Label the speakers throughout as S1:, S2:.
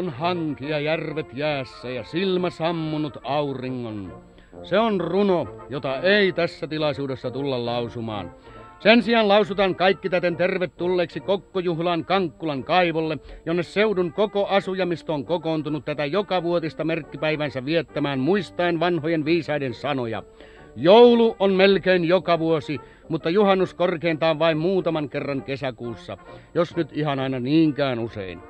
S1: On hanki ja järvet jäässä ja silmä sammunut auringon. Se on runo, jota ei tässä tilaisuudessa tulla lausumaan. Sen sijaan lausutaan kaikki täten tervetulleeksi Kokkojuhlaan Kankkulan kaivolle, jonne seudun koko asujamisto on kokoontunut tätä joka vuotista merkkipäivänsä viettämään muistaen vanhojen viisaiden sanoja. Joulu on melkein joka vuosi, mutta juhannus korkeintaan vain muutaman kerran kesäkuussa, jos nyt ihan aina niinkään usein.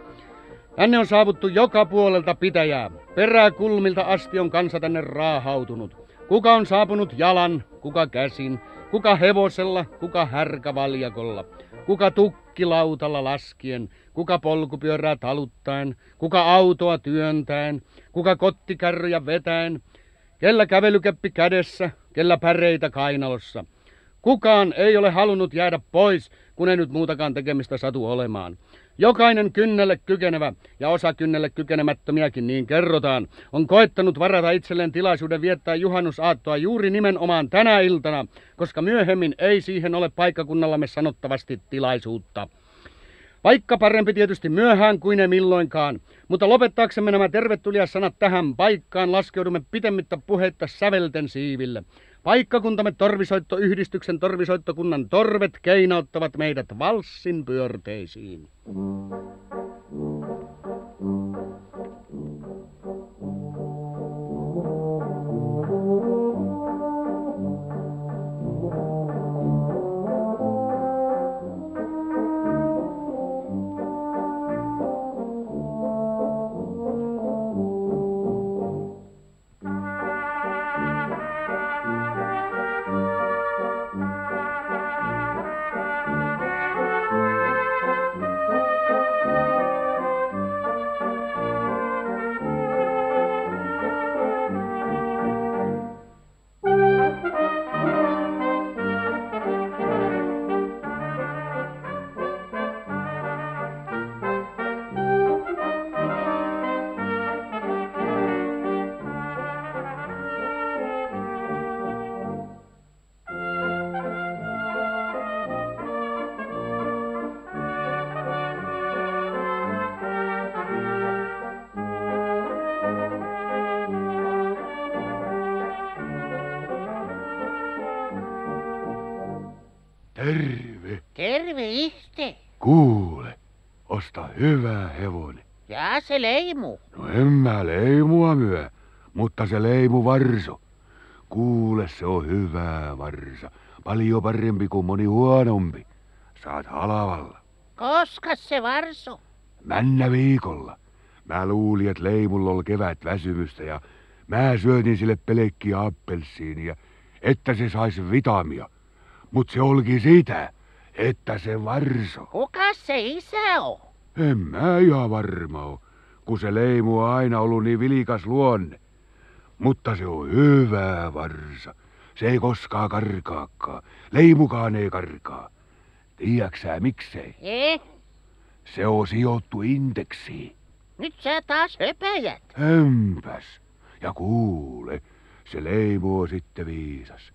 S1: Tänne on saavuttu joka puolelta pitäjää. Peräkulmilta asti on kansa tänne raahautunut. Kuka on saapunut jalan, kuka käsin, kuka hevosella, kuka härkävaljakolla, kuka tukkilautalla laskien, kuka polkupyörää taluttaen, kuka autoa työntäen, kuka kottikärryjä vetäen, kellä kävelykeppi kädessä, kellä päreitä kainalossa. Kukaan ei ole halunnut jäädä pois, kun ei nyt muutakaan tekemistä satu olemaan. Jokainen kynnelle kykenevä ja osa kynnelle kykenemättömiäkin, niin kerrotaan, on koettanut varata itselleen tilaisuuden viettää juhannusaattoa juuri nimenomaan tänä iltana, koska myöhemmin ei siihen ole paikkakunnallamme sanottavasti tilaisuutta. Vaikka parempi tietysti myöhään kuin ne milloinkaan, mutta lopettaaksemme nämä tervetulias tähän paikkaan laskeudumme pitemmittä puheitta sävelten siiville. Paikkakuntamme torvisoittoyhdistyksen torvisoittokunnan torvet keinauttavat meidät valssin pyörteisiin.
S2: Terve. Hevonen.
S3: Ja se leimu.
S2: No en mä leimua myö, mutta se leimu varso. Kuule, se on hyvä varsa. Paljon parempi kuin moni huonompi. Saat halavalla.
S3: Koska se varso?
S2: Männä viikolla. Mä luulin, että leimulla oli kevät väsymystä ja mä syötin sille pelekkiä appelsiinia, että se saisi vitamia. Mut se olikin sitä, että se varso.
S3: Kuka se isä on?
S2: En mä ihan varma oo, kun se leimu on aina ollut niin vilikas luonne. Mutta se on hyvä varsa. Se ei koskaan karkaakaan. Leimukaan ei karkaa. Tiedäksää miksei?
S3: Eh,
S2: Se on sijoittu indeksiin.
S3: nyt sä taas höpäjät.
S2: Hömpäs. Ja kuule, se leimu on sitten viisas.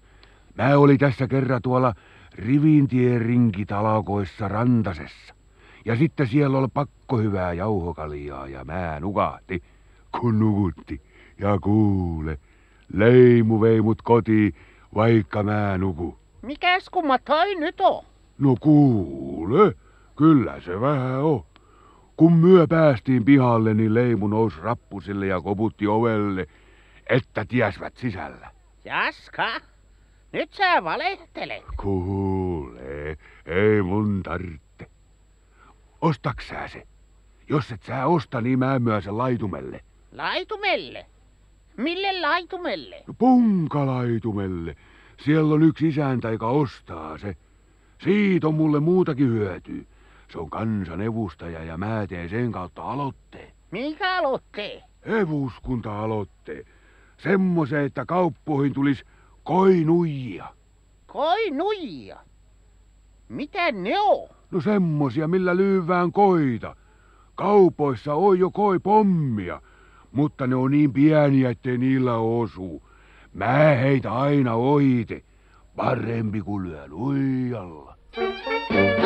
S2: Mä oli tässä kerran tuolla Rivintien rinkitalakoissa Rantasessa. Ja sitten siellä oli pakko hyvää jauhokaljaa ja mä nukahti, kun nukutti. Ja kuule, leimu vei mut kotiin, vaikka mä nuku.
S3: Mikäs kumma toi nyt on?
S2: No kuule, kyllä se vähän on. Kun myö päästiin pihalle, niin leimu nousi rappusille ja koputti ovelle, että tiesvät sisällä.
S3: Jaska, nyt sä valehtelet.
S2: Kuule, ei mun tartte. Ostaks sä se? Jos et sä osta, niin mä myön sen laitumelle.
S3: Laitumelle. Mille laitumelle?
S2: No punkalaitumelle. Siellä on yksi isäntä, joka ostaa se. Siitä on mulle muutakin hyötyä. Se on kansanevustaja ja mä teen sen kautta aloitteen.
S3: Minkä aloitteen?
S2: Hevuskunta-aloitteen. Semmoisen, että kauppoihin tulisi koinuijia.
S3: Koi nuija. Mitä ne on?
S2: No semmosia, millä lyyvään koita. Kaupoissa on jo koi pommia, mutta ne on niin pieniä, ettei niillä osu. Mä heitä aina ohite. Parempi kuin lyö luijalla.
S4: joka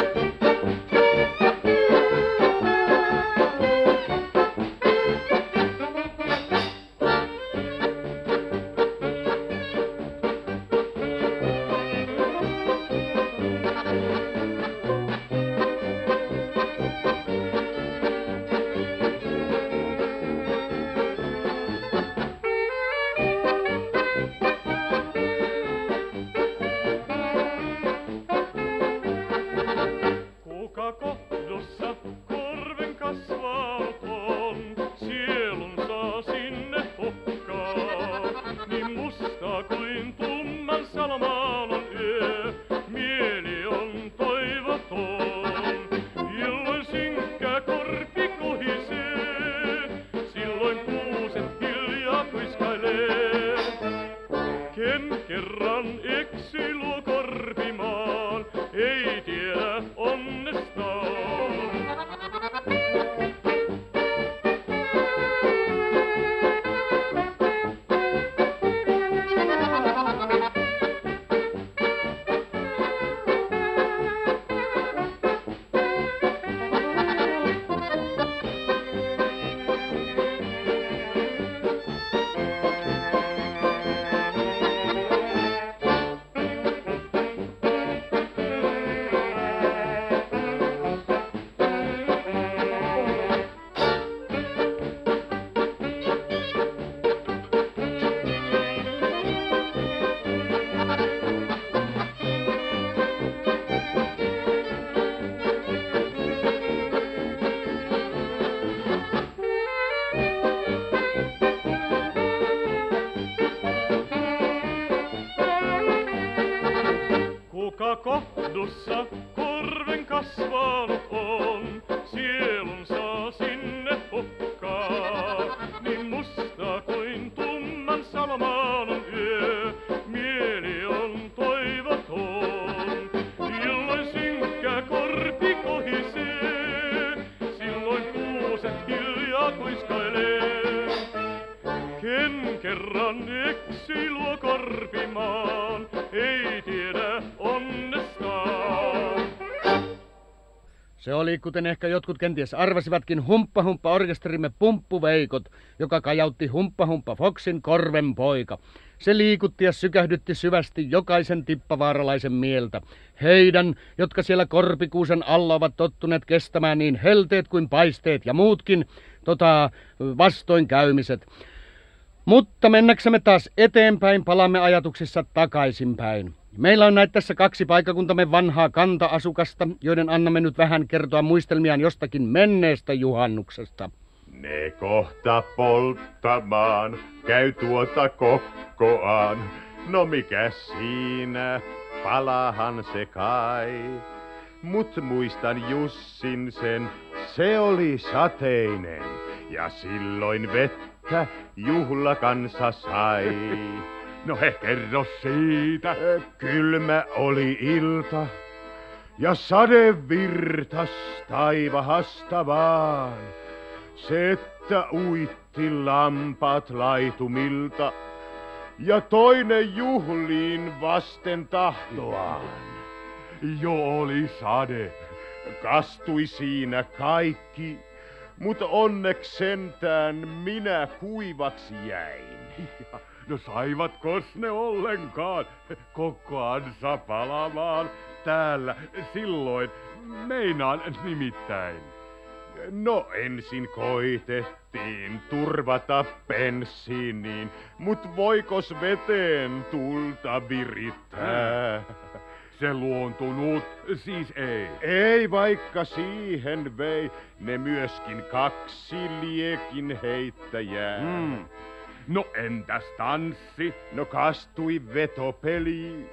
S1: oli, kuten ehkä jotkut kenties arvasivatkin, humppa humppa orkesterimme Pumppuveikot, joka kajautti humppa humppa Foxin korven poika. Se liikutti ja sykähdytti syvästi jokaisen tippavaaralaisen mieltä. Heidän, jotka siellä korpikuusen alla ovat tottuneet kestämään niin helteet kuin paisteet ja muutkin tota, vastoinkäymiset. Mutta mennäksemme taas eteenpäin, palaamme ajatuksissa takaisinpäin. Meillä on näitä tässä kaksi paikakuntamme vanhaa kanta-asukasta, joiden annamme nyt vähän kertoa muistelmiaan jostakin menneestä juhannuksesta.
S5: Ne kohta polttamaan, käy tuota kokkoaan. No mikä siinä, palahan se kai. Mut muistan Jussin sen, se oli sateinen. Ja silloin vettä juhla kansa sai.
S2: No he kerro siitä.
S5: Kylmä oli ilta ja sade virtas taivahasta vaan. Se, että uitti lampaat laitumilta ja toinen juhliin vasten tahtoaan.
S2: Jo oli sade.
S5: Kastui siinä kaikki, mutta onneksi sentään minä kuivaksi jäin.
S2: No saivatko ne ollenkaan koko ansa palamaan täällä silloin? Meinaan nimittäin.
S5: No ensin koitettiin turvata penssiiniin, mut voikos veteen tulta virittää?
S2: Se luontunut siis ei.
S5: Ei vaikka siihen vei ne myöskin kaksi liekin heittäjää.
S2: Mm. No entäs tanssi?
S5: No kastui vetopeli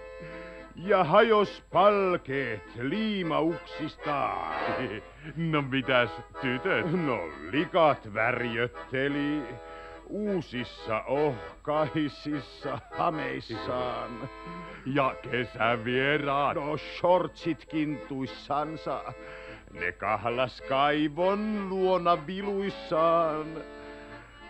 S5: ja hajos palkeet liimauksistaan.
S2: No mitäs tytöt?
S5: No likat värjötteli uusissa ohkaisissa hameissaan.
S2: Ja kesävieraat?
S5: No shortsitkin tuissansa. Ne kahlas kaivon luona viluissaan.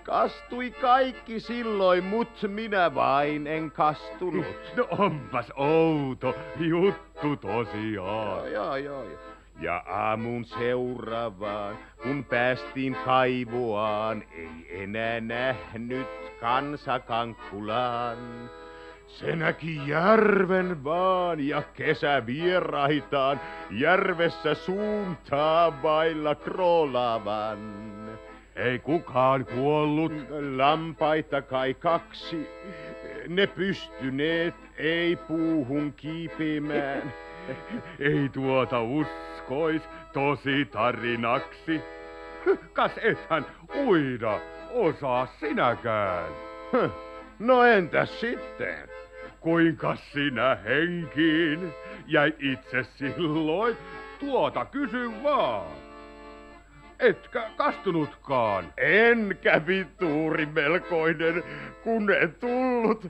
S5: Kastui kaikki silloin, mut minä vain en kastunut.
S2: No onpas outo juttu tosiaan.
S5: Joo, joo, joo. Ja aamun seuraavaan, kun päästiin kaivoaan, ei enää nähnyt kansakankkulaan. Se näki järven vaan ja kesävieraitaan järvessä suuntaa vailla kroolaavan.
S2: Ei kukaan kuollut.
S5: Lampaita kai kaksi. Ne pystyneet ei puuhun kiipeämään.
S2: Ei tuota uskois tosi tarinaksi. Kas ethän uida osaa sinäkään.
S5: No entäs sitten?
S2: Kuinka sinä henkiin jäi itse silloin? Tuota kysy vaan. Etkä kastunutkaan.
S5: En kävi tuuri melkoinen, kun en tullut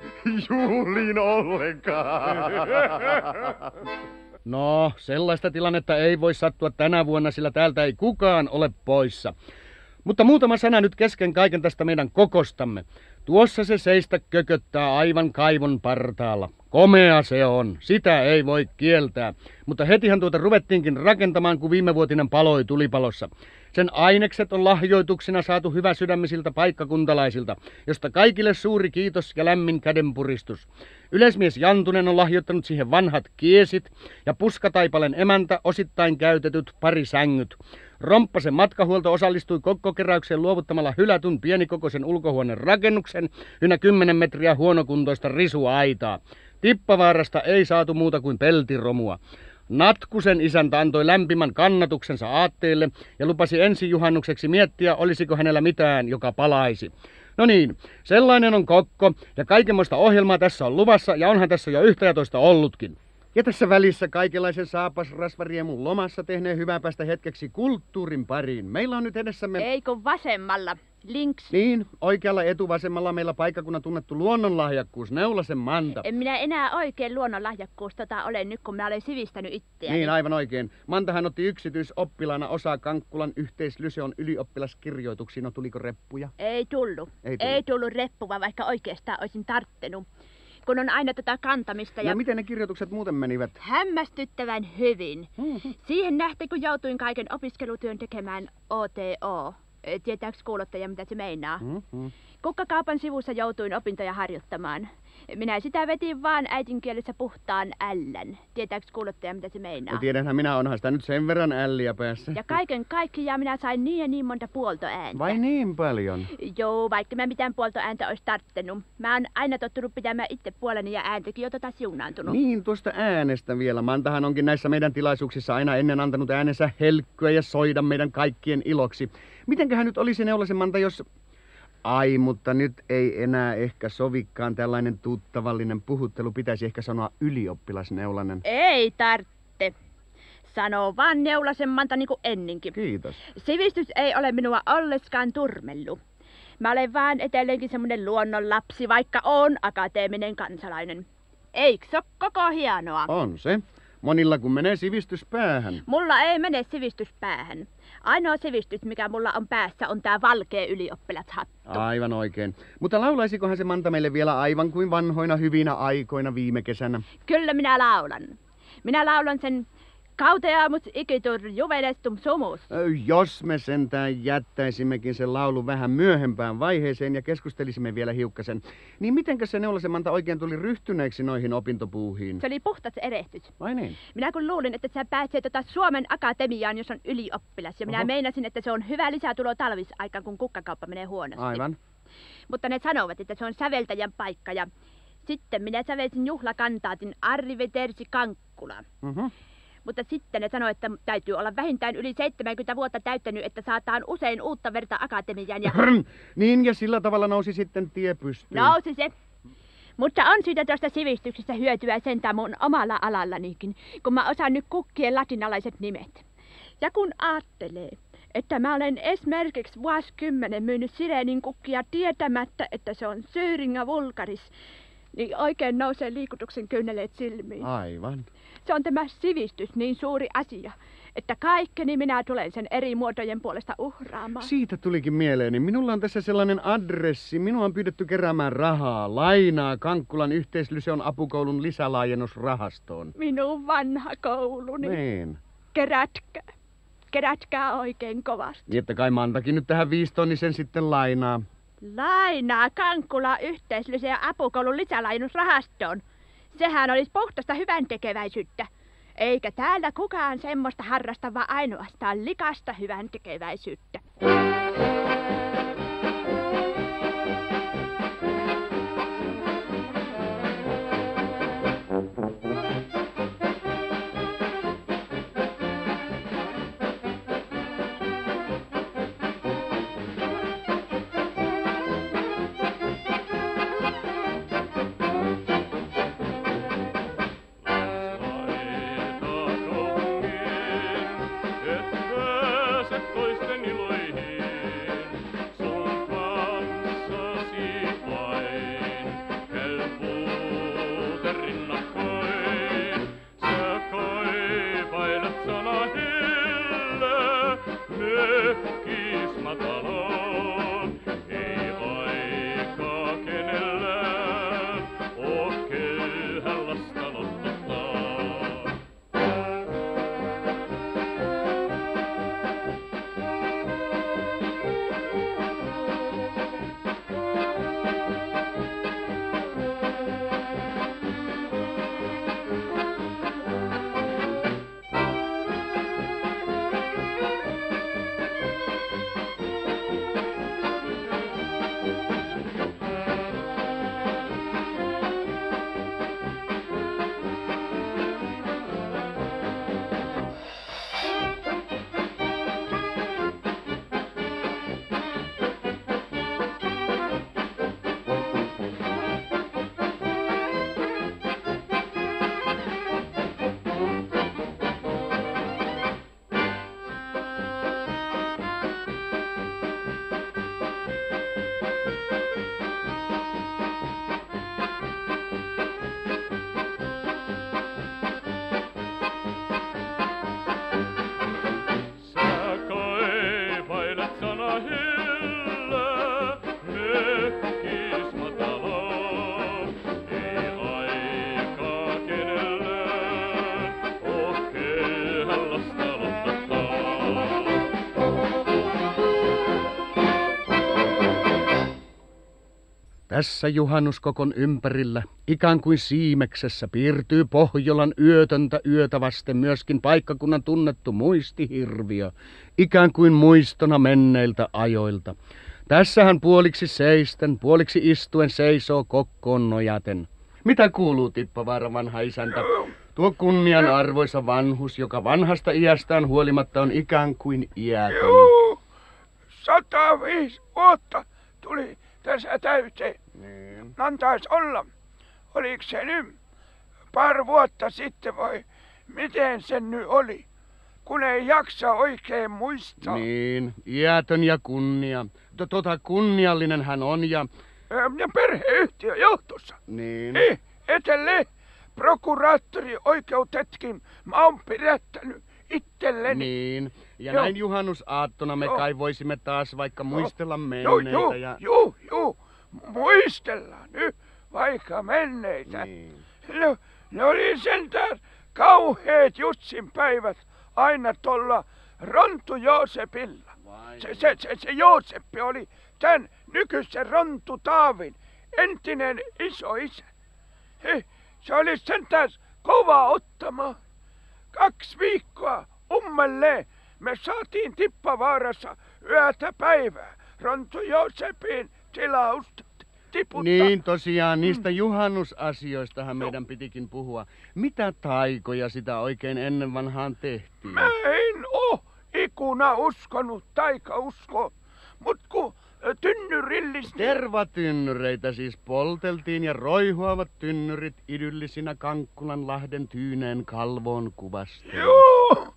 S5: juhliin ollenkaan.
S1: No, sellaista tilannetta ei voi sattua tänä vuonna, sillä täältä ei kukaan ole poissa. Mutta muutama sana nyt kesken kaiken tästä meidän kokostamme. Tuossa se seistä kököttää aivan kaivon partaalla. Komea se on, sitä ei voi kieltää. Mutta hetihän tuota ruvettiinkin rakentamaan, kun viimevuotinen paloi tulipalossa. Sen ainekset on lahjoituksina saatu hyvä sydämisiltä paikkakuntalaisilta, josta kaikille suuri kiitos ja lämmin kädenpuristus. Yleismies Jantunen on lahjoittanut siihen vanhat kiesit ja puskataipalen emäntä osittain käytetyt pari sängyt. Romppasen matkahuolto osallistui kokkokeräykseen luovuttamalla hylätyn pienikokoisen ulkohuoneen rakennuksen ynnä 10 metriä huonokuntoista risuaitaa. Tippavaarasta ei saatu muuta kuin peltiromua. Natkusen isäntä antoi lämpimän kannatuksensa aatteelle ja lupasi ensi juhannukseksi miettiä, olisiko hänellä mitään, joka palaisi. No niin, sellainen on kokko ja kaikenmoista ohjelmaa tässä on luvassa ja onhan tässä jo yhtä ja toista ollutkin. Ja tässä välissä kaikenlaisen saapasrasvariemun lomassa tehneen hyvää päästä hetkeksi kulttuurin pariin. Meillä on nyt edessämme...
S6: Ei kun vasemmalla. Links.
S1: Niin, oikealla etuvasemmalla meillä paikkakunnan tunnettu luonnonlahjakkuus, Neulasen Manta.
S6: En minä enää oikein luonnonlahjakkuusta tota ole nyt, kun minä olen sivistänyt itseäni.
S1: Niin, aivan oikein. Mantahan otti yksityisoppilaana osaa Kankkulan yhteislyseon ylioppilaskirjoituksiin. No tuliko reppuja?
S6: Ei tullut.
S1: Ei tullut.
S6: Ei tullut reppua, vaikka oikeastaan olisin tarttenut. Kun on aina tätä kantamista ja
S1: Ja miten ne kirjoitukset muuten menivät?
S6: hämmästyttävän hyvin.
S1: Hmm.
S6: Siihen nähti, kun joutuin kaiken opiskelutyön tekemään OTO. Tietääks kuulottaja, mitä se meinaa?
S1: Mm-hmm.
S6: Kukkakaupan sivussa joutuin opintoja harjoittamaan. Minä sitä vetin vaan äidinkielessä puhtaan ällän. Tietääks kuulottaja, mitä se meinaa?
S1: No tiedänhän minä, onhan sitä nyt sen verran älliä päässä.
S6: Ja kaiken kaikkiaan minä sain niin ja niin monta puoltoääntä.
S1: Vai niin paljon?
S6: Joo, vaikka mä mitään puoltoääntä olisi tarttenut. Mä oon aina tottunut pitämään itse puoleni ja ääntäkin jo tota siunaantunut.
S1: Niin, tuosta äänestä vielä. Mantahan onkin näissä meidän tilaisuuksissa aina ennen antanut äänensä helkkyä ja soida meidän kaikkien iloksi. Mitenköhän nyt olisi Neulasen Manta, jos... Ai, mutta nyt ei enää ehkä sovikkaan tällainen tuttavallinen puhuttelu. Pitäisi ehkä sanoa ylioppilasneulanen.
S6: Ei tartte. Sano vaan neulasen manta niin kuin ennenkin.
S1: Kiitos.
S6: Sivistys ei ole minua olleskaan turmellu. Mä olen vaan edelleenkin semmonen luonnonlapsi, vaikka on akateeminen kansalainen. Eiks se oo koko hienoa?
S1: On se. Monilla kun menee sivistys päähän.
S6: Mulla ei mene sivistys päähän. Ainoa sivistys, mikä mulla on päässä, on tää valkea ylioppilashattu.
S1: Aivan oikein. Mutta laulaisikohan se Manta meille vielä aivan kuin vanhoina hyvinä aikoina viime kesänä?
S6: Kyllä minä laulan. Minä laulan sen Kauteamus ikitur juvenestum sumus.
S1: Jos me sentään jättäisimmekin sen laulun vähän myöhempään vaiheeseen ja keskustelisimme vielä hiukkasen, niin mitenkä se Neulasen Manta oikein tuli ryhtyneeksi noihin opintopuuhiin?
S6: Se oli puhtas erehtys.
S1: Vai niin?
S6: Minä kun luulin, että sä pääsee tota Suomen Akatemiaan, jos on ylioppilas. Ja minä
S1: Oho.
S6: meinasin, että se on hyvä lisätulo talvisaikaan, kun kukkakauppa menee huonosti.
S1: Aivan.
S6: Mutta ne sanovat, että se on säveltäjän paikka. Ja sitten minä sävelsin juhlakantaatin Arri Vetersi Kankkula.
S1: Mhm.
S6: Mutta sitten ne sanoi, että täytyy olla vähintään yli 70 vuotta täyttänyt, että saataan usein uutta verta akatemiaan. Ja
S1: niin, ja sillä tavalla nousi sitten tie pystyyn.
S6: nousi se. Mutta on siitä tuosta sivistyksestä hyötyä sentään mun omalla alallanikin, kun mä osaan nyt kukkien latinalaiset nimet. Ja kun aattelee, että mä olen esimerkiksi vuosikymmenen myynyt sireenin kukkia tietämättä, että se on Syyringa vulgaris, niin oikein nousee liikutuksen kyyneleet silmiin.
S1: Aivan.
S6: Se on tämä sivistys niin suuri asia, että kaikkeni minä tulen sen eri muotojen puolesta uhraamaan.
S1: Siitä tulikin mieleeni. Minulla on tässä sellainen adressi. Minua on pyydetty keräämään rahaa, lainaa Kankkulan yhteislyseon apukoulun lisälaajennusrahastoon.
S6: Minun vanha kouluni.
S1: Niin.
S6: Kerätkää. Kerätkää oikein kovasti.
S1: Niin, että kai Mantakin nyt tähän viistonnisen sitten lainaa.
S6: Lainaa Kankkula yhteisölliseen apukoulun lisälainusrahastoon. Sehän olisi puhtasta hyvän tekeväisyyttä. Eikä täällä kukaan semmoista harrasta, vaan ainoastaan likasta hyvän tekeväisyyttä.
S1: Tässä juhannuskokon ympärillä, ikään kuin siimeksessä, piirtyy Pohjolan yötöntä yötä vasten myöskin paikkakunnan tunnettu muistihirviö, ikään kuin muistona menneiltä ajoilta. Tässähän puoliksi seisten, puoliksi istuen seisoo kokkoon nojaten. Mitä kuuluu, Tippavaara vanha isäntä? Tuo kunnian arvoisa vanhus, joka vanhasta iästään huolimatta on ikään kuin iätön.
S7: Juu, 105 vuotta tuli tässä täyteen.
S1: Niin.
S7: Antaisi olla. Oliko se nyt pari vuotta sitten vai miten se nyt oli? Kun ei jaksa oikein muistaa.
S1: Niin, iätön ja kunnia. To- Tota kunniallinen hän on ja...
S7: Ö, Ja perheyhtiö johtossa.
S1: Niin.
S7: Ei, edelleen prokuraattori oikeutetkin. Mä oon pidättänyt itselleni.
S1: Niin. Ja
S7: Joo.
S1: näin juhannusaattona me
S7: Joo.
S1: kai voisimme taas vaikka muistella
S7: Joo,
S1: menneitä
S7: joo,
S1: ja...
S7: joo, joo. Muistellaan nyt vaikka menneitä.
S1: Niin.
S7: No, ne oli sentään kauheet Jutsin päivät aina tuolla Rontu Joosepilla.
S1: Vai
S7: Se, se, se, se Jooseppi oli tämän nykyisen Rontu Taavin entinen iso isä. He, se oli sentään kova ottamaan. Kaksi viikkoa ummelleen me saatiin Tippavaarassa yötä päivää Rontu Joosepin tilausta tiputtaa.
S1: Niin tosiaan, niistä juhannusasioistahan meidän pitikin puhua. Mitä taikoja sitä oikein ennen vanhaan tehtiin?
S7: Mä en oo ikuna uskonut taikauskoon, mut kun ö, tynnyrillis...
S1: Tervatynnyreitä siis polteltiin ja roihuavat tynnyrit idyllisinä Kankkulan lahden tyyneen kalvoon kuvasta.
S7: Juu,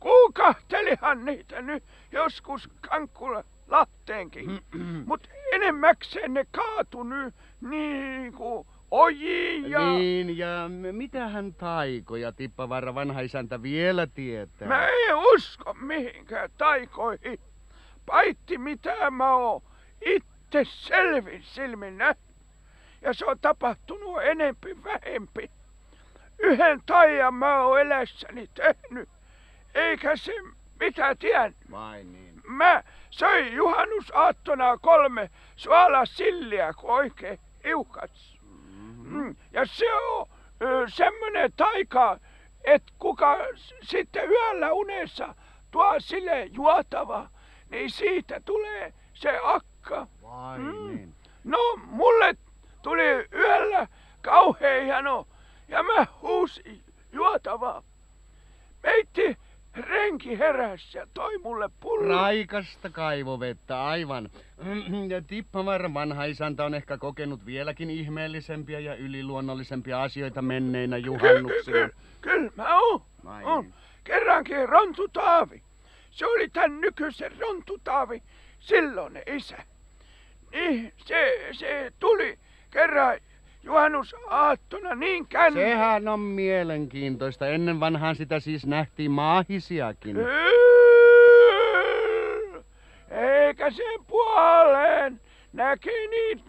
S7: kuukahtelihan niitä nyt joskus Kankkula Lahteenkin. Mut enemmäkseen ne kaatu nyt niinku ojiin ja...
S1: Niin, ja mitähän taikoja Tippavaara vanha isäntä vielä tietää?
S7: Mä en usko mihinkään taikoihin. Paitti mitä mä oon itse selvin silmin nähnyt. Ja se on tapahtunut enempi vähempi. Yhden taian mä oon elässäni tehnyt. Eikä se mitä tiennyt.
S1: Vai niin?
S7: Mä söin juhannusaattona kolme suolasilliä, kun oikein hiukas. Mm. Ja se on ö, semmonen taika, että kuka sitten yöllä unessa tuo sille juotava, niin siitä tulee se akka.
S1: Vai
S7: Mm.
S1: niin?
S7: No, mulle tuli yöllä kauhean hieno ja mä huusin juotavaa. Meitti renki heräs ja toi mulle pullon.
S1: Raikasta kaivovettä, aivan. Ja Tippavaara vanha isäntä on ehkä kokenut vieläkin ihmeellisempiä ja yliluonnollisempia asioita menneinä juhannuksina.
S7: Kyllä, kyllä mä oon.
S1: Vai
S7: On.
S1: niin?
S7: Kerrankin Rontu Taavi. Se oli tän nykyisen Rontu Taavi silloin isä. Niin, se, se tuli kerran juhannusaattona niin känni.
S1: Sehän on mielenkiintoista. Ennen vanhaan sitä siis nähtiin maahisiakin.
S7: Eikä sen puoleen näki niitä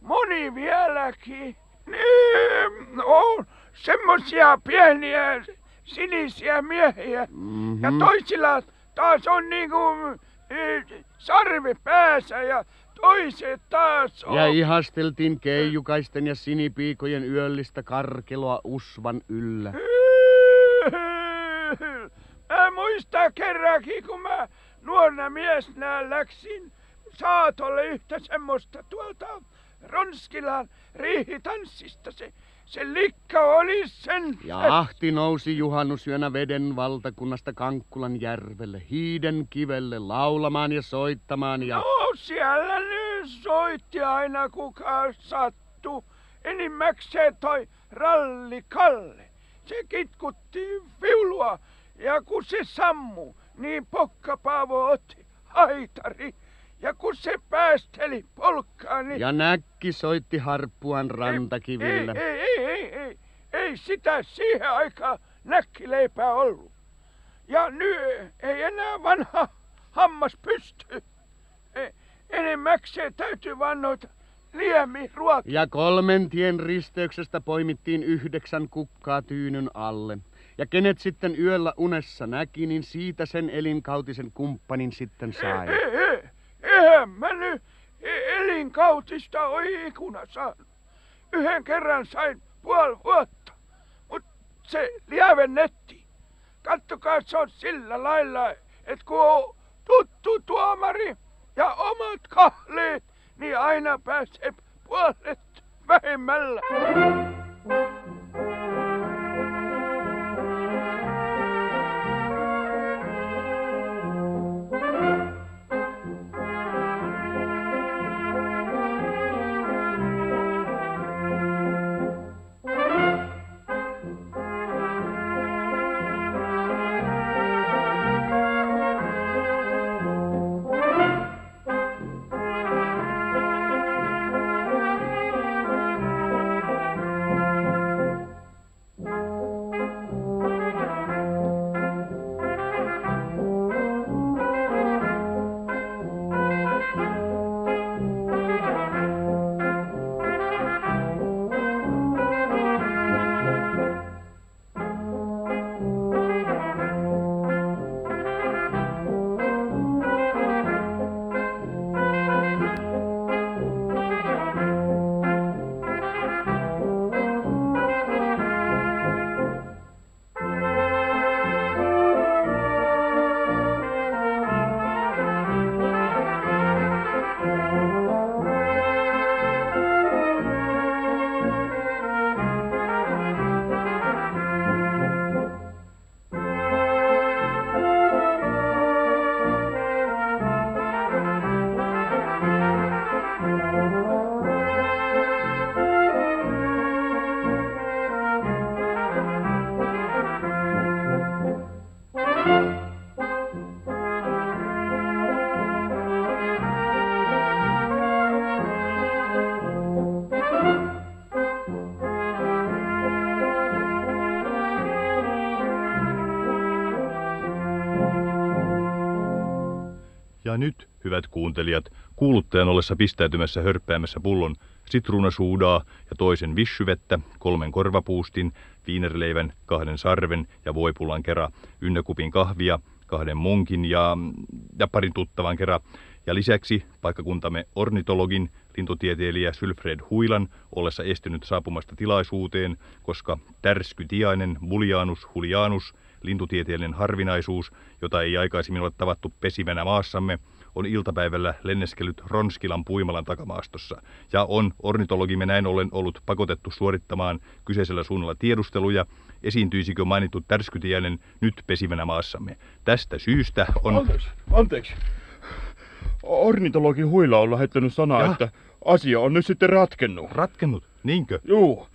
S7: moni vieläkin. Niin, on semmosia pieniä sinisiä miehiä.
S1: Mhm.
S7: Ja toisilla taas on niinku eh, sarvi päässä ja toiset taas on...
S1: Ja ihasteltiin keijukaisten ja sinipiikojen yöllistä karkeloa usvan yllä.
S7: Mä muistan kerrankin, kun mä nuorena miesnä läksin saatolle yhtä semmoista tuolta Ronskilan riihitanssista. Se, se likka oli sen...
S1: Ja ahti nousi juhannusyönä veden valtakunnasta Kankkulan järvelle, hiiden kivelle, laulamaan ja soittamaan ja...
S7: No siellä nyt soitti aina kuka sattu. Enimmäkseen toi Ralli Kalle. Se kitkutti viulua ja kun se sammu, niin Pokka Paavo otti haitari. Ja kun se päästeli polkkaa, niin...
S1: Ja näkki soitti harppuaan
S7: ei,
S1: rantakivillä.
S7: ei, ei, ei, ei, ei sitä siihen aikaan näkkileipää ollut. Ja nyt ei enää vanha hammas pysty. Enimmäkseen täytyy vaan noita liemi ruokia.
S1: Ja kolmen tien risteyksestä poimittiin yhdeksän kukkaa tyynyn alle. Ja kenet sitten yöllä unessa näki, niin siitä sen elinkautisen kumppanin sitten sai.
S7: Eihän mä nyt e- kautista oi ikuna saanut. Yhden kerran sain puoli vuotta, mut se lievennetti. Kattokaa, se on sillä lailla, että kun on tuttu tuomari ja omat kahleet, niin aina pääsee puolet vähemmällä.
S8: Ja nyt, hyvät kuuntelijat, kuuluttajan ollessa pistäytymässä hörppäämässä pullon sitruunasuudaa ja toisen vissyvettä, kolmen korvapuustin, viinerleivän, kahden sarven ja voipullan kera, ynnäkupin kahvia, kahden munkin ja, ja parin tuttavan kera. Ja lisäksi paikkakuntamme ornitologin, lintutieteilijä Sylfred Huilan ollessa estynyt saapumasta tilaisuuteen, koska tärskytiainen Bullianus hulianus lintutieteellinen harvinaisuus, jota ei aikaisemmin ole tavattu pesivänä maassamme, on iltapäivällä lenneskellyt Ronskilan puimalan takamaastossa ja on ornitologimme näin ollen ollut pakotettu suorittamaan kyseisellä suunnalla tiedusteluja, esiintyisikö mainittu tärskytiäinen nyt pesivänä maassamme. Tästä syystä on...
S9: Anteeksi, anteeksi. Ornitologi Huila on lähettänyt sanaa,
S8: Jaa.
S9: että asia on nyt sitten ratkennut.
S8: Ratkennut, niinkö?
S9: Juu,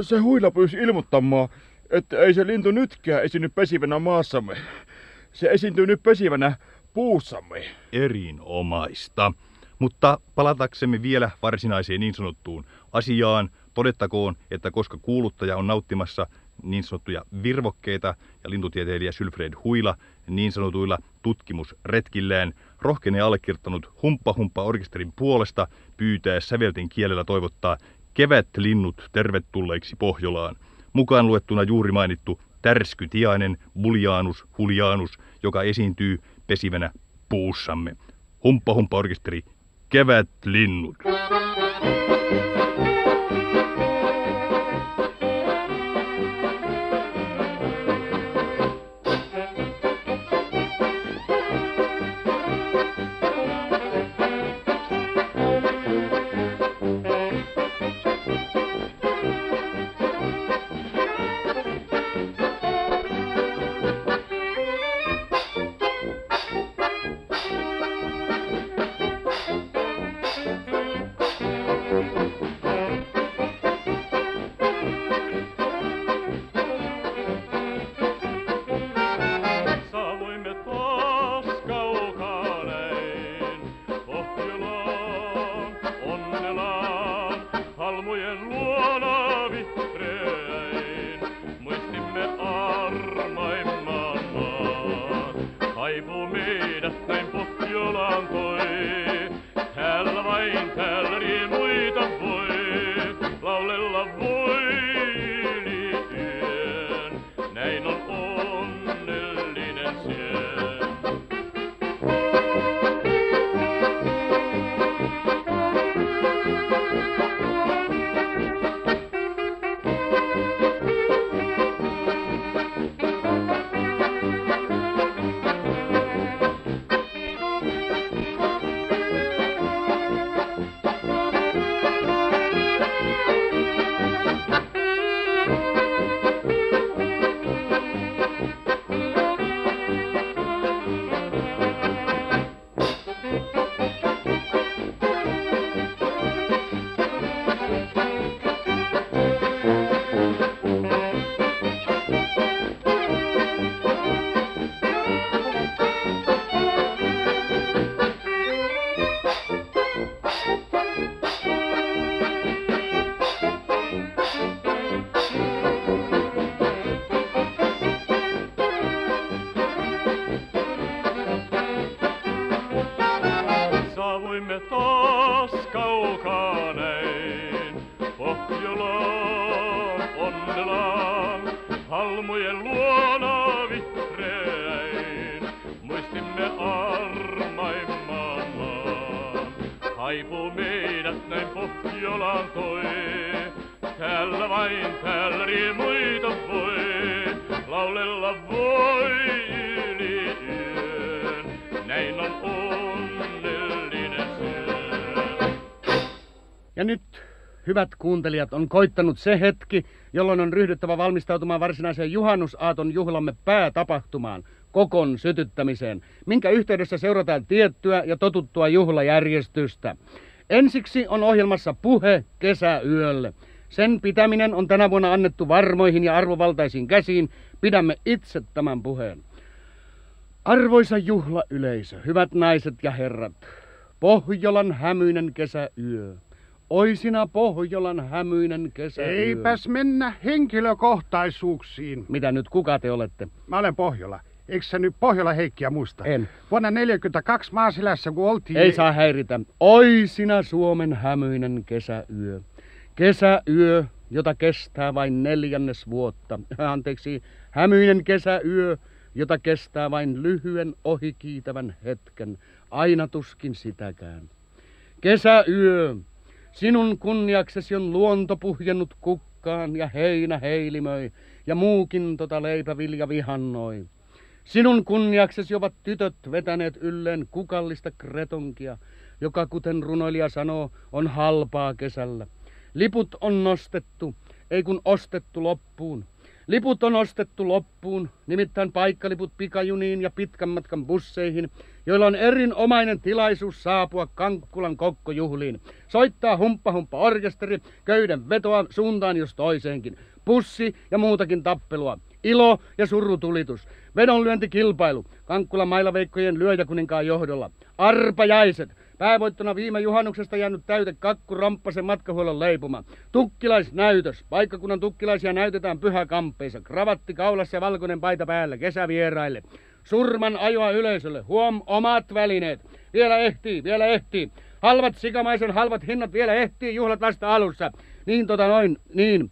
S9: se Huila pyysi ilmoittamaan, että ei se lintu nytkään esiinny pesivänä maassamme. Se esiintyy nyt pesivänä puussamme.
S8: Erinomaista. Mutta palataksemme vielä varsinaiseen niin sanottuun asiaan, todettakoon, että koska kuuluttaja on nauttimassa niin sanottuja virvokkeita ja lintutieteilijä Sylfred Huila niin sanotuilla tutkimusretkillään rohkenee allekirjoittanut Humppa Humppa orkesterin puolesta pyytää sävelten kielellä toivottaa kevätlinnut tervetulleiksi Pohjolaan. Mukaan luettuna juuri mainittu tärskytiainen Bullianus Hulianus, joka esiintyy pesivänä puussamme. Humppa Humppa orkesteri, kevätlinnut.
S4: Saavuimme kaipuu meidät näin Pohjolaan toi. Halmojen luona vihreäin. Muistimme armaimman maan. Haipuu meidät näin Pohjolaan toi. Täällä vain, täällä riemuita voi. Laulella voi yli yön. Näin on onnellinen syö.
S1: Ja nyt, hyvät kuuntelijat, on koittanut se hetki, jolloin on ryhdyttävä valmistautumaan varsinaiseen juhannusaaton juhlamme päätapahtumaan, kokon sytyttämiseen, minkä yhteydessä seurataan tiettyä ja totuttua juhlajärjestystä. Ensiksi on ohjelmassa puhe kesäyölle. Sen pitäminen on tänä vuonna annettu varmoihin ja arvovaltaisiin käsiin. Pidämme itse tämän puheen. Arvoisa juhlayleisö, hyvät naiset ja herrat, Pohjolan hämyinen kesäyö. Oisina Pohjolan hämyinen kesäyö.
S10: Eipäs mennä henkilökohtaisuuksiin.
S1: Mitä nyt, kuka te olette?
S10: Mä olen Pohjola. Eikö sä nyt Pohjola Heikkiä muista?
S1: En.
S10: Vuonna 42 Maasilässä, kun oltiin...
S1: Ei saa häiritä. Oisina Suomen hämyinen kesäyö. Kesäyö, jota kestää vain neljännes vuotta. Anteeksi, hämyinen kesäyö, jota kestää vain lyhyen ohikiitävän hetken. Aina tuskin sitäkään. Kesäyö, sinun kunniaksesi on luonto puhjennut kukkaan ja heinä heilimöi ja muukin tota leipävilja vihannoi. Sinun kunniaksesi ovat tytöt vetäneet ylleen kukallista kretonkia, joka kuten runoilija sanoo, on halpaa kesällä. Liput on nostettu, ei kun ostettu loppuun. Liput on ostettu loppuun, nimittäin paikkaliput pikajuniin ja pitkän matkan busseihin, joilla on erinomainen tilaisuus saapua Kankkulan kokkojuhliin. Soittaa humppa humppa orkesteri, köyden vetoa suuntaan jos toiseenkin. Pussi ja muutakin tappelua. Ilo ja surutulitus. Vedonlyöntikilpailu. Kankkulan mailaveikkojen lyöjäkuninkaan johdolla. Arpajaiset. Päävoittona viime juhannuksesta jäänyt täyte kakku romppasen matkahuollon leipuma. Tukkilaisnäytös. Paikkakunnan tukkilaisia näytetään pyhäkamppeissa. Kravatti kaulassa ja valkoinen paita päällä kesävieraille. Surman ajoa yleisölle. Huom, omat välineet. Vielä ehtii, vielä ehtii. Halvat sikamaisen halvat hinnat vielä ehtii, juhlat vasta alussa. Niin tota noin, niin.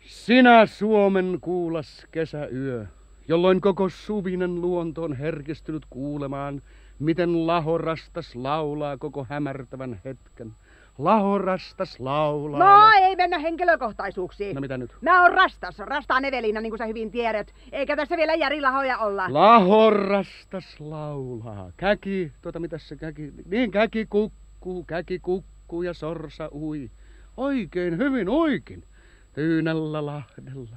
S1: Sinä Suomen kuulas kesäyö, jolloin koko suvinen luonto on herkistynyt kuulemaan, miten lahorastas laulaa koko hämärtävän hetken. Lahorastas laulaa.
S11: No
S1: ja...
S11: ei mennä henkilökohtaisuuksiin.
S1: No mitä nyt?
S11: Mä oon rastas, rastaan Evelina, niin kuin sä hyvin tiedät. Eikä tässä vielä Jari Lahoja olla.
S1: Lahorastas laulaa. Käki, tuota mitä se käki, niin käki kukkuu, käki kukkuu ja sorsa ui. Oikein hyvin oikein. Tyynällä lahdella.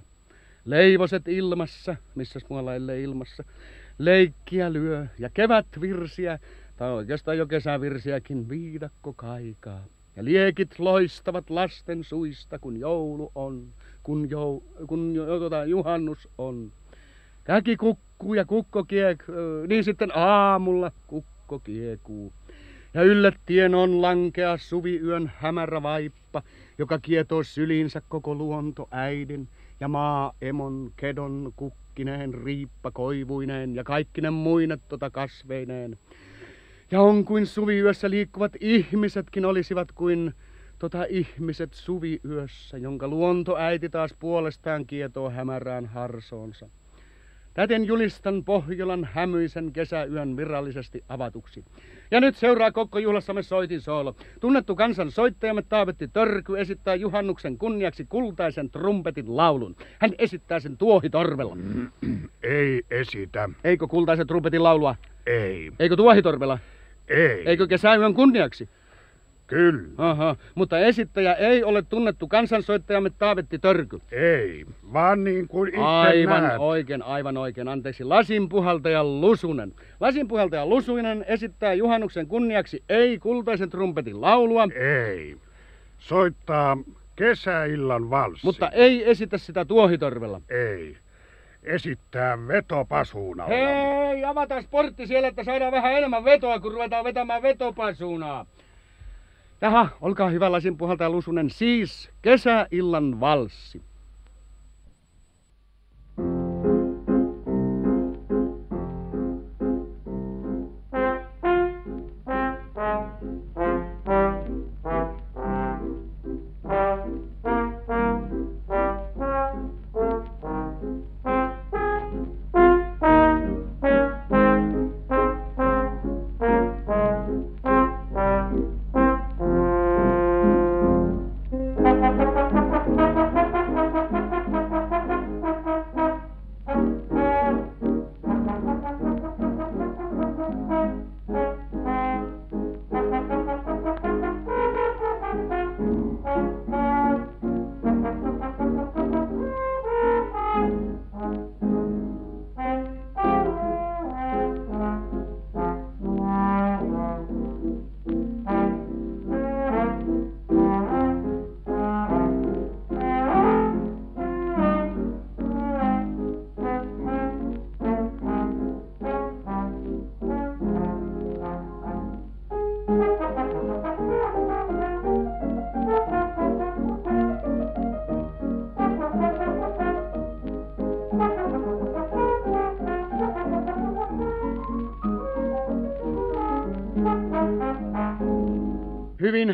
S1: Leivoset ilmassa, missä muualla ellei ilmassa. Leikkiä lyö ja kevät virsiä, tai oikeastaan jo kesävirsiäkin viidakko kaikaa. Ja liekit loistavat lasten suista, kun joulu on, kun, jou, kun jo, tuota, juhannus on. Käki kukkuu ja kukko kiek, niin sitten aamulla kukko kiekuu. Ja yllättien on lankea suviyön hämärä vaippa, joka kietoo syliinsä koko luonto äidin ja maa emon kedon kukkineen riippa koivuineen ja kaikkinen muine tota kasveineen. Ja on kuin suviyössä liikkuvat ihmisetkin olisivat kuin tota ihmiset suviyössä, jonka luontoäiti taas puolestaan kietoo hämärään harsoonsa. Täten julistan Pohjolan hämyisen kesäyön virallisesti avatuksi. Ja nyt seuraa koko juhlassamme soitin soolo. Tunnettu kansan soittajamme Taavetti Törky esittää juhannuksen kunniaksi kultaisen trumpetin laulun. Hän esittää sen tuohitorvella.
S10: Ei esitä.
S1: Eikö kultaisen trumpetin laulua?
S10: Ei.
S1: Eikö tuohitorvella?
S10: Ei.
S1: Eikö kesäyön kunniaksi?
S10: Kyllä.
S1: Aha, mutta esittäjä ei ole tunnettu kansansoittajamme Taavetti Törky.
S10: Ei, vaan niin kuin itse
S1: Aivan
S10: näet.
S1: oikein, aivan oikein. Anteeksi, lasinpuhaltaja Lusunen. Lasinpuhaltaja Lusunen esittää juhannuksen kunniaksi ei kultaisen trumpetin laulua,
S10: Ei. Soittaa kesäillan valssi.
S1: mutta ei esitä sitä tuohitorvella.
S10: Ei. Esittää vetopasuunalla.
S1: Hei, avataan sportti siellä, että saadaan vähän enemmän vetoa, kun ruvetaan vetämään vetopasuunaa. Jaha, olkaa hyvä lasinpuhaltaja Lusunen. Siis kesäillan valssi.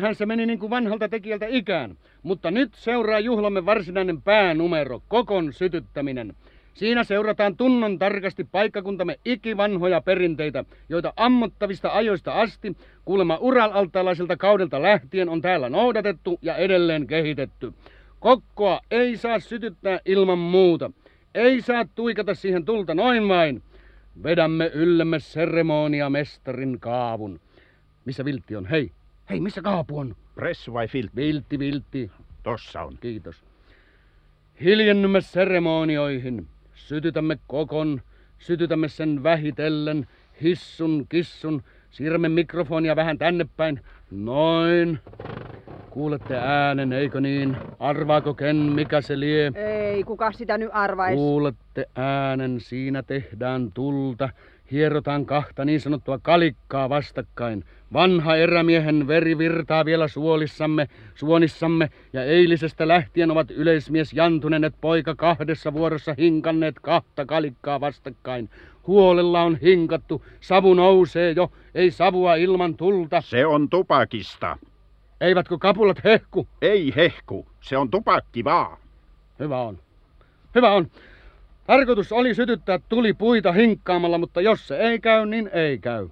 S1: Hyvinhän se meni niin kuin vanhalta tekijältä ikään. Mutta nyt seuraa juhlamme varsinainen päänumero, kokon sytyttäminen. Siinä seurataan tunnon tarkasti paikkakuntamme ikivanhoja perinteitä, joita ammottavista ajoista asti, kuulemma uraltalaiselta kaudelta lähtien on täällä noudatettu ja edelleen kehitetty. Kokkoa ei saa sytyttää ilman muuta. Ei saa tuikata siihen tulta noin vain. Vedämme yllemme seremoniamestarin kaavun. Missä viltti on? Hei, hei, missä kaapu on?
S10: Pressu vai filtti?
S1: Viltti, viltti.
S10: Tossa on.
S1: Kiitos. Hiljennymme seremonioihin. Sytytämme kokon, sytytämme sen vähitellen, hissun, kissun, siirrämme mikrofonia vähän tänne päin. Noin. Kuulette äänen, eikö niin? Arvaako ken, mikä se lie?
S11: Ei, kuka sitä nyt arvaisi?
S1: Kuulette äänen, siinä tehdään tulta. Hierotaan kahta niin sanottua kalikkaa vastakkain. Vanha erämiehen veri virtaa vielä suolissamme, suonissamme, ja eilisestä lähtien ovat yleismies Jantunenet poika kahdessa vuorossa hinkanneet kahta kalikkaa vastakkain. Huolella on hinkattu, savu nousee jo, ei savua ilman tulta.
S10: Se on tupakista.
S1: Eivätkö kapulat hehku?
S10: Ei hehku, se on tupakki vaan.
S1: Hyvä on. Hyvä on. Tarkoitus oli sytyttää tuli puita hinkkaamalla, mutta jos se ei käy, niin ei käy.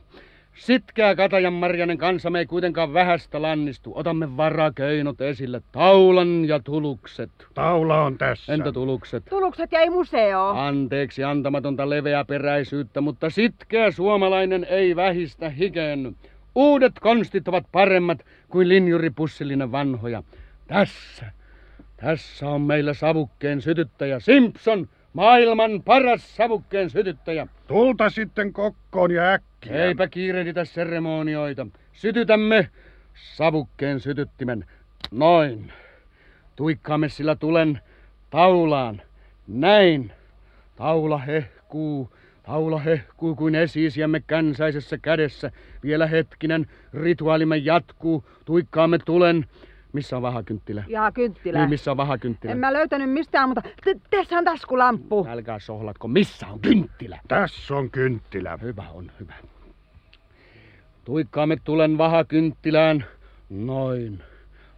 S1: Sitkeä Katajan Marjanen kansamme ei kuitenkaan vähästä lannistu. Otamme varakeinot esille. Taulan ja tulukset.
S10: Taula on tässä.
S1: Entä tulukset?
S11: Tulukset jäi museo.
S1: Anteeksi antamatonta leveäperäisyyttä, mutta sitkeä suomalainen ei vähistä hikeenny. Uudet konstit ovat paremmat kuin linjuripussillinen vanhoja. Tässä, tässä on meillä savukkeen sytyttäjä Simpson, maailman paras savukkeen sytyttäjä.
S10: Tulta sitten kokkoon ja äkkiä.
S1: Eipä kiirehditä seremonioita. Sytytämme savukkeen sytyttimen. Noin. Tuikkaamme sillä tulen taulaan. Näin. Taula hehkuu. Taula hehkuu kuin esiisiämme känsäisessä kädessä. Vielä hetkinen, rituaalimme jatkuu. Tuikkaamme tulen. Missä on vahakynttilä?
S11: Ja kynttilä.
S1: Niin, missä on vahakynttilä?
S11: En mä löytänyt mistään, mutta t- tässä on taskulamppu.
S1: Älkää sohlatko, missä on kynttilä?
S10: Tässä on kynttilä.
S1: Hyvä on, hyvä. Tuikkaamme tulen vahakynttilään. Noin.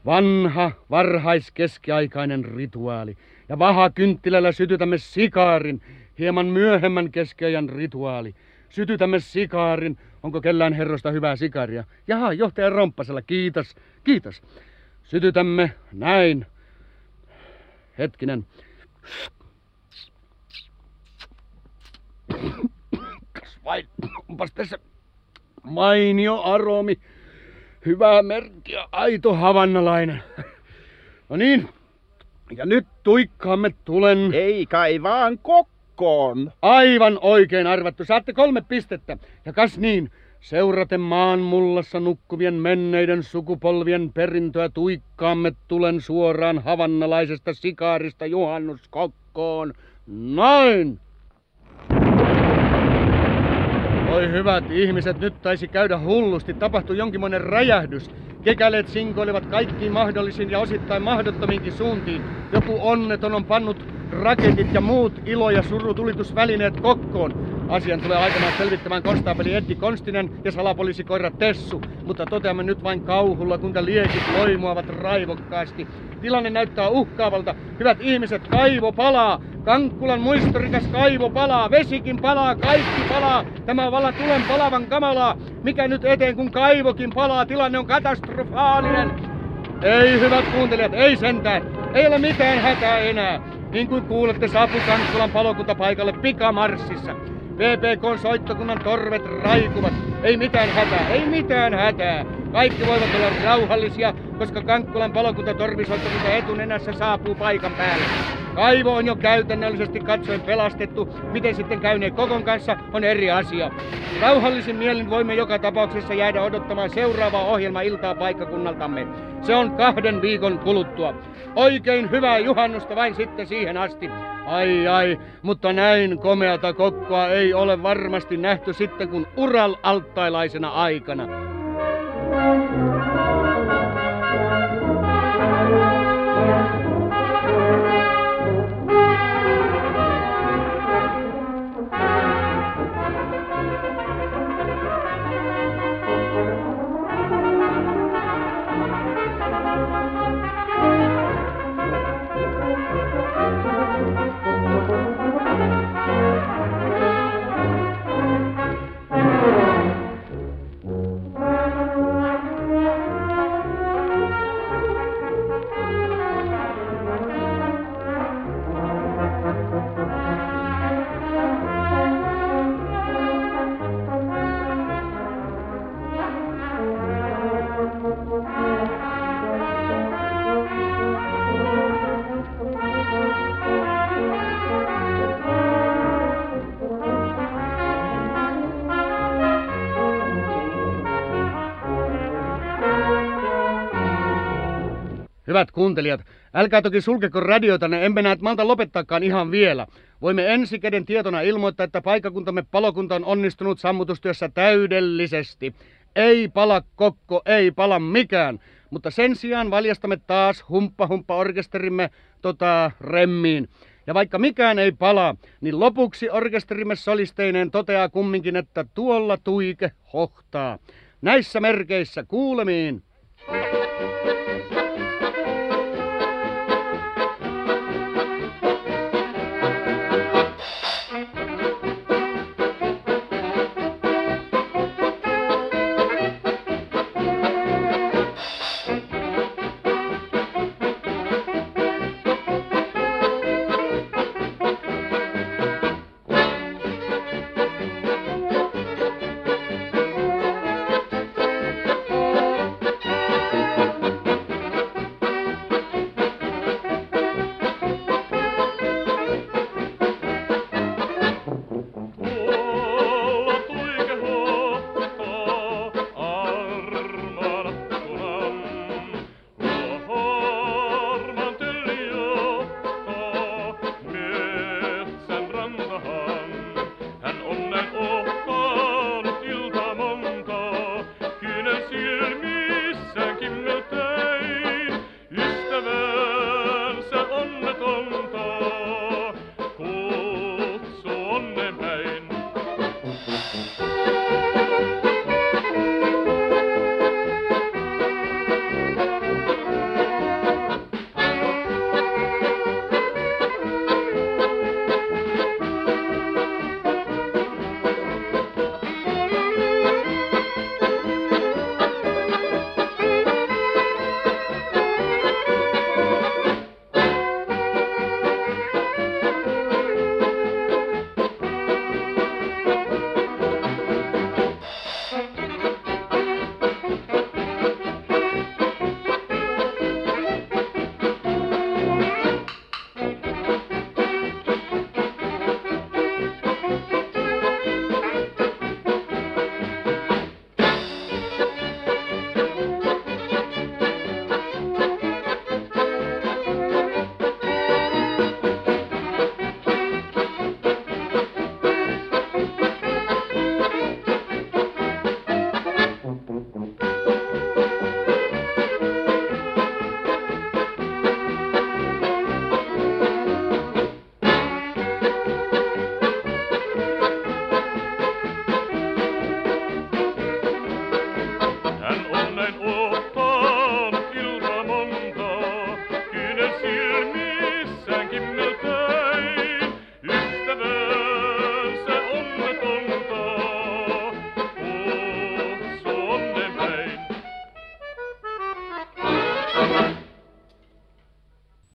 S1: Vanha, varhaiskeskiaikainen rituaali. Ja vahakynttilällä sytytämme sikaarin, hieman myöhemmän keskeijän rituaali. Sytytämme sikaarin. Onko kellään herrosta hyvää sikaria? Jaha, johtaja Romppasella, kiitos, kiitos. Sytytämme näin. Hetkinen. Vain, onpas tässä mainio aromi. Hyvä merkki ja aito havannalainen. No niin, ja nyt tuikkaamme tulen.
S10: Ei kai vaan kokkoon.
S1: Aivan oikein arvattu. Saatte kolme pistettä. Ja kas niin, seuraten maan mullassa nukkuvien menneiden sukupolvien perintöä tuikkaamme tulen suoraan havannalaisesta sikaarista juhannuskokkoon. Noin! Oi hyvät ihmiset, nyt taisi käydä hullusti. Tapahtui jonkinmoinen räjähdys. Kekäleet sinkoilevat kaikkiin mahdollisiin ja osittain mahdottomiinkin suuntiin. Joku onneton on pannut raketit ja muut ilo- ja surutulitusvälineet kokkoon. Asian tulee aikanaan selvittämään konstaapeli Eddi Konstinen ja salapoliisikoira Tessu, mutta toteamme nyt vain kauhulla, kuinka liekit loimuavat raivokkaasti. Tilanne näyttää uhkaavalta. Hyvät ihmiset, kaivo palaa! Kankkulan muistorikas kaivo palaa, vesikin palaa, kaikki palaa. Tämä on vallan tulen palavan kamalaa. Mikä nyt eteen, kun kaivokin palaa, tilanne on katastrofaalinen. Ei, hyvät kuuntelijat, ei sentään. Ei ole mitään hätää enää. Niin kuin kuulette, saapui Kankkulan palokunta paikalle pikamarssissa. VPK soittokunnan torvet raikuvat. Ei mitään hätää, ei mitään hätää. Kaikki voivat olla rauhallisia, koska Kankkulan palokunta torvisoittokunta etunenässä saapuu paikan päälle. Kaivo on jo käytännöllisesti katsoen pelastettu. Miten sitten käynee kokon kanssa on eri asia. Rauhallisin mielin voimme joka tapauksessa jäädä odottamaan seuraavaa ohjelmailtaa paikkakunnaltamme. Se on kahden viikon kuluttua. Oikein hyvää juhannusta vain sitten siihen asti. Ai ai, mutta näin komeata kokkoa ei ole varmasti nähty sitten kun Ural-alttailaisena aikana. Thank you. Hyvät kuuntelijat, älkää toki sulkeko radiotanne, emme näet malta lopettaakaan ihan vielä. Voimme ensi käden tietona ilmoittaa, että paikakuntamme palokunta on onnistunut sammutustyössä täydellisesti. Ei pala kokko, ei pala mikään. Mutta sen sijaan valjastamme taas humppa humppa orkesterimme tota remmiin. Ja vaikka mikään ei pala, niin lopuksi orkesterimme solisteineen toteaa kumminkin, että tuolla tuike hohtaa. Näissä merkeissä kuulemiin.
S4: Tuolla